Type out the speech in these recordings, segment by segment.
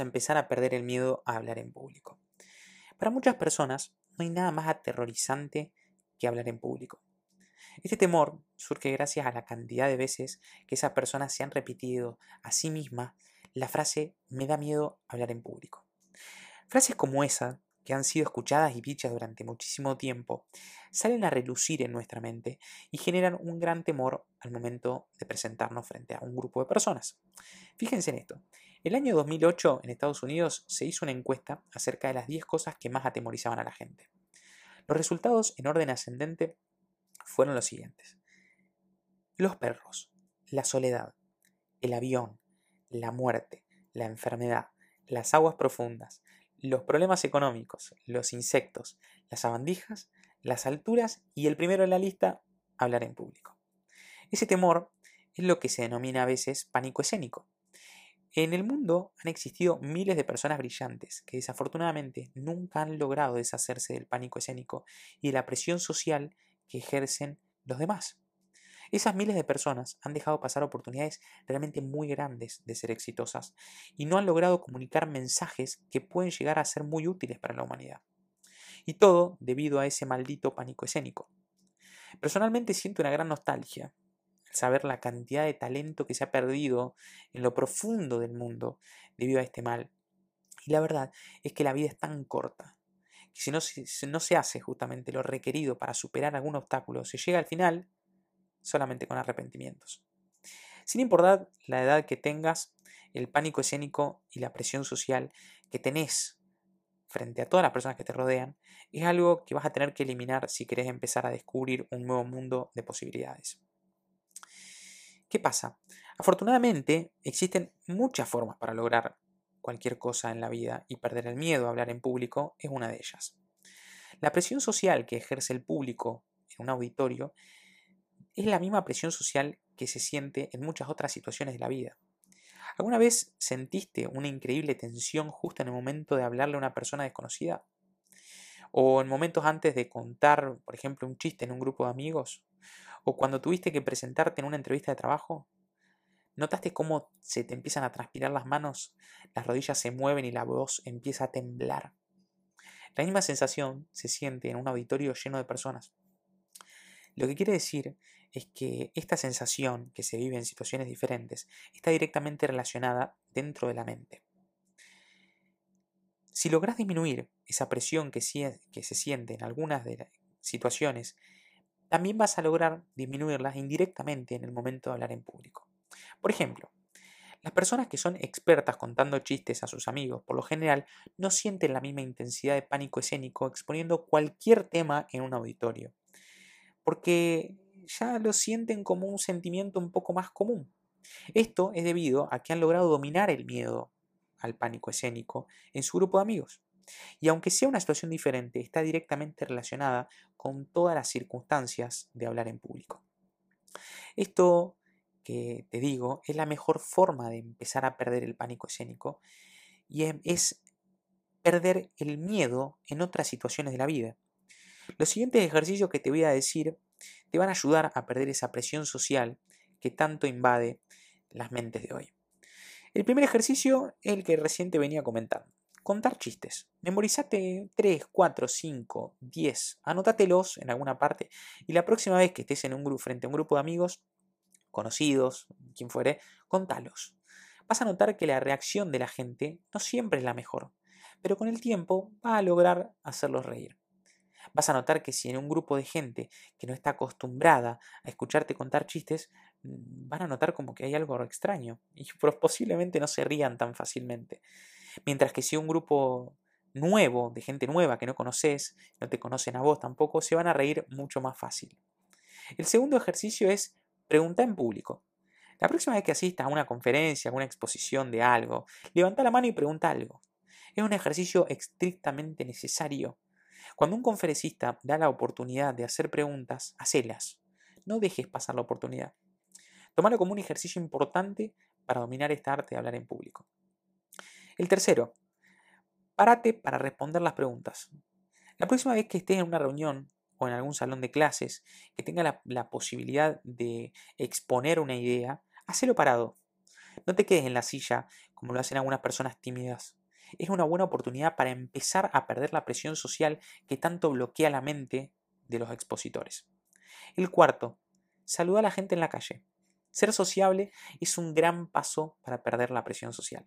a empezar a perder el miedo a hablar en público. Para muchas personas no hay nada más aterrorizante que hablar en público. Este temor surge gracias a la cantidad de veces que esas personas se han repetido a sí mismas la frase me da miedo hablar en público. Frases como esa, que han sido escuchadas y dichas durante muchísimo tiempo, salen a relucir en nuestra mente y generan un gran temor al momento de presentarnos frente a un grupo de personas. Fíjense en esto. El año 2008 en Estados Unidos se hizo una encuesta acerca de las 10 cosas que más atemorizaban a la gente. Los resultados en orden ascendente fueron los siguientes. Los perros, la soledad, el avión, la muerte, la enfermedad, las aguas profundas, los problemas económicos, los insectos, las sabandijas, las alturas y el primero en la lista, hablar en público. Ese temor es lo que se denomina a veces pánico escénico. En el mundo han existido miles de personas brillantes que desafortunadamente nunca han logrado deshacerse del pánico escénico y de la presión social que ejercen los demás. Esas miles de personas han dejado pasar oportunidades realmente muy grandes de ser exitosas y no han logrado comunicar mensajes que pueden llegar a ser muy útiles para la humanidad. Y todo debido a ese maldito pánico escénico. Personalmente siento una gran nostalgia saber la cantidad de talento que se ha perdido en lo profundo del mundo debido a este mal. Y la verdad es que la vida es tan corta que si no, se hace justamente lo requerido para superar algún obstáculo, se llega al final solamente con arrepentimientos. Sin importar la edad que tengas, el pánico escénico y la presión social que tenés frente a todas las personas que te rodean es algo que vas a tener que eliminar si querés empezar a descubrir un nuevo mundo de posibilidades. ¿Qué pasa? Afortunadamente existen muchas formas para lograr cualquier cosa en la vida y perder el miedo a hablar en público es una de ellas. La presión social que ejerce el público en un auditorio es la misma presión social que se siente en muchas otras situaciones de la vida. ¿Alguna vez sentiste una increíble tensión justo en el momento de hablarle a una persona desconocida? ¿O en momentos antes de contar, por ejemplo, un chiste en un grupo de amigos? ¿O cuando tuviste que presentarte en una entrevista de trabajo? ¿Notaste cómo se te empiezan a transpirar las manos, las rodillas se mueven y la voz empieza a temblar? La misma sensación se siente en un auditorio lleno de personas. Lo que quiere decir es que esta sensación que se vive en situaciones diferentes está directamente relacionada dentro de la mente. Si logras disminuir esa presión que, que se siente en algunas de las situaciones también vas a lograr disminuirlas indirectamente en el momento de hablar en público. Por ejemplo, las personas que son expertas contando chistes a sus amigos, por lo general, no sienten la misma intensidad de pánico escénico exponiendo cualquier tema en un auditorio, porque ya lo sienten como un sentimiento un poco más común. Esto es debido a que han logrado dominar el miedo al pánico escénico en su grupo de amigos. Y aunque sea una situación diferente, está directamente relacionada con todas las circunstancias de hablar en público. Esto que te digo es la mejor forma de empezar a perder el pánico escénico y em, es perder el miedo en otras situaciones de la vida. Los siguientes ejercicios que te voy a decir te van a ayudar a perder esa presión social que tanto invade las mentes de hoy. El primer ejercicio es el que recién te venía comentando contar chistes. Memorizate 3, 4, 5, 10, anótatelos en alguna parte y la próxima vez que estés en un grupo, frente a un grupo de amigos, conocidos, quien fuere, contalos. Vas a notar que la reacción de la gente no siempre es la mejor, pero con el tiempo va a lograr hacerlos reír. Vas a notar que si en un grupo de gente que no está acostumbrada a escucharte contar chistes, mm, van a notar como que hay algo extraño y posiblemente no se rían tan fácilmente. Mientras que si un grupo nuevo, de gente nueva que no conoces, no te conocen a vos tampoco, se van a reír mucho más fácil. El segundo ejercicio es preguntar en público. La próxima vez que asistas a una conferencia, a una exposición de algo, levanta la mano y pregunta algo. Es un ejercicio estrictamente necesario. Cuando un conferencista da la oportunidad de hacer preguntas, hacelas. No dejes pasar la oportunidad. Tómalo como un ejercicio importante para dominar esta arte de hablar en público. El tercero, párate para responder las preguntas. La próxima vez que estés en una reunión o en algún salón de clases que tenga la, posibilidad de exponer una idea, hacelo parado. No te quedes en la silla como lo hacen algunas personas tímidas. Es una buena oportunidad para empezar a perder la presión social que tanto bloquea la mente de los expositores. El cuarto, saluda a la gente en la calle. Ser sociable es un gran paso para perder la presión social.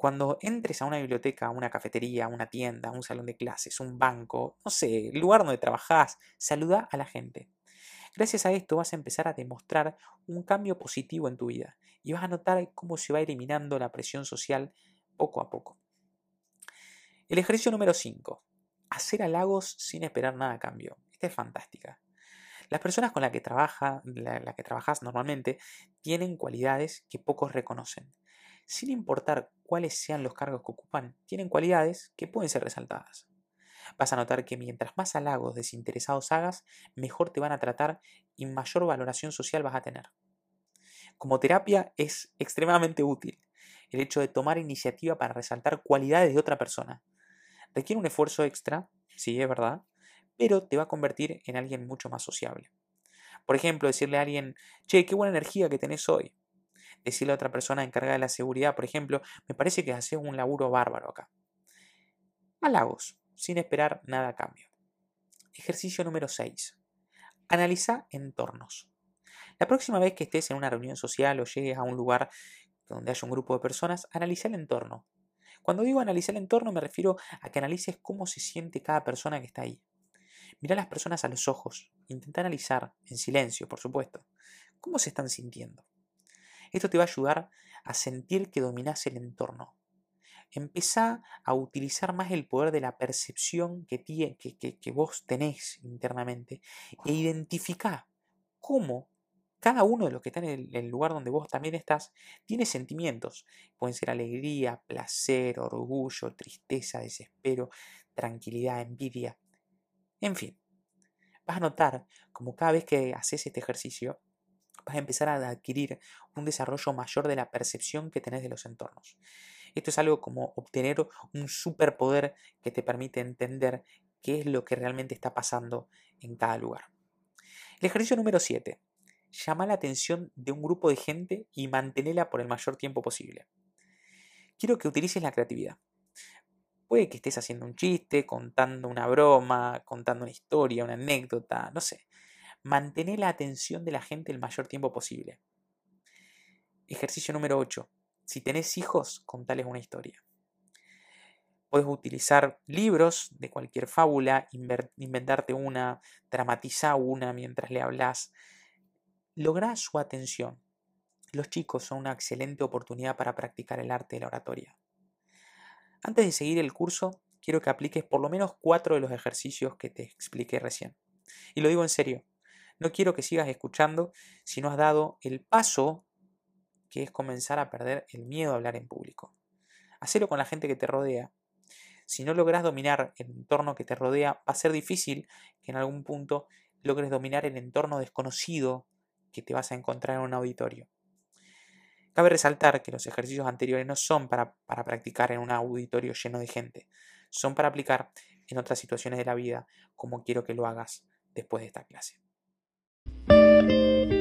Cuando entres a una biblioteca, una cafetería, una tienda, un salón de clases, un banco, no sé, el lugar donde trabajás, saluda a la gente. Gracias a esto vas a empezar a demostrar un cambio positivo en tu vida y vas a notar cómo se va eliminando la presión social poco a poco. El ejercicio número 5. Hacer halagos sin esperar nada a cambio. Esta es fantástica. Las personas con las que, trabaja, la, que trabajas normalmente tienen cualidades que pocos reconocen. Sin importar cuáles sean los cargos que ocupan, tienen cualidades que pueden ser resaltadas. Vas a notar que mientras más halagos desinteresados hagas, mejor te van a tratar y mayor valoración social vas a tener. Como terapia es extremadamente útil el hecho de tomar iniciativa para resaltar cualidades de otra persona. Requiere un esfuerzo extra, sí, es verdad, pero te va a convertir en alguien mucho más sociable. Por ejemplo, decirle a alguien, che, qué buena energía que tenés hoy. Decirle a otra persona encargada de la seguridad, por ejemplo, me parece que haces un laburo bárbaro acá. Halagos, sin esperar nada a cambio. Ejercicio número 6. Analiza entornos. La próxima vez que estés en una reunión social o llegues a un lugar donde haya un grupo de personas, analiza el entorno. Cuando digo analizar el entorno me refiero a que analices cómo se siente cada persona que está ahí. Mira a las personas a los ojos. Intenta analizar, en silencio, por supuesto, cómo se están sintiendo. Esto te va a ayudar a sentir que dominas el entorno. Empezá a utilizar más el poder de la percepción que, que, vos tenés internamente e identificar cómo cada uno de los que está en el, lugar donde vos también estás tiene sentimientos. Pueden ser alegría, placer, orgullo, tristeza, desespero, tranquilidad, envidia. En fin, vas a notar como cada vez que haces este ejercicio, vas a empezar a adquirir un desarrollo mayor de la percepción que tenés de los entornos. Esto es algo como obtener un superpoder que te permite entender qué es lo que realmente está pasando en cada lugar. El ejercicio número 7. Llama la atención de un grupo de gente y manténela por el mayor tiempo posible. Quiero que utilices la creatividad. Puede que estés haciendo un chiste, contando una broma, contando una historia, una anécdota, no sé. Mantén la atención de la gente el mayor tiempo posible. Ejercicio número 8. Si tenés hijos, contales una historia. Puedes utilizar libros de cualquier fábula, inventarte una, dramatizar una mientras le hablas. Logra su atención. Los chicos son una excelente oportunidad para practicar el arte de la oratoria. Antes de seguir el curso, quiero que apliques por lo menos cuatro de los ejercicios que te expliqué recién. Y lo digo en serio, no quiero que sigas escuchando si no has dado el paso que es comenzar a perder el miedo a hablar en público. Hacelo con la gente que te rodea. Si no logras dominar el entorno que te rodea, va a ser difícil que en algún punto logres dominar el entorno desconocido que te vas a encontrar en un auditorio. Cabe resaltar que los ejercicios anteriores no son para, para, practicar en un auditorio lleno de gente, son para aplicar en otras situaciones de la vida, como quiero que lo hagas después de esta clase. Música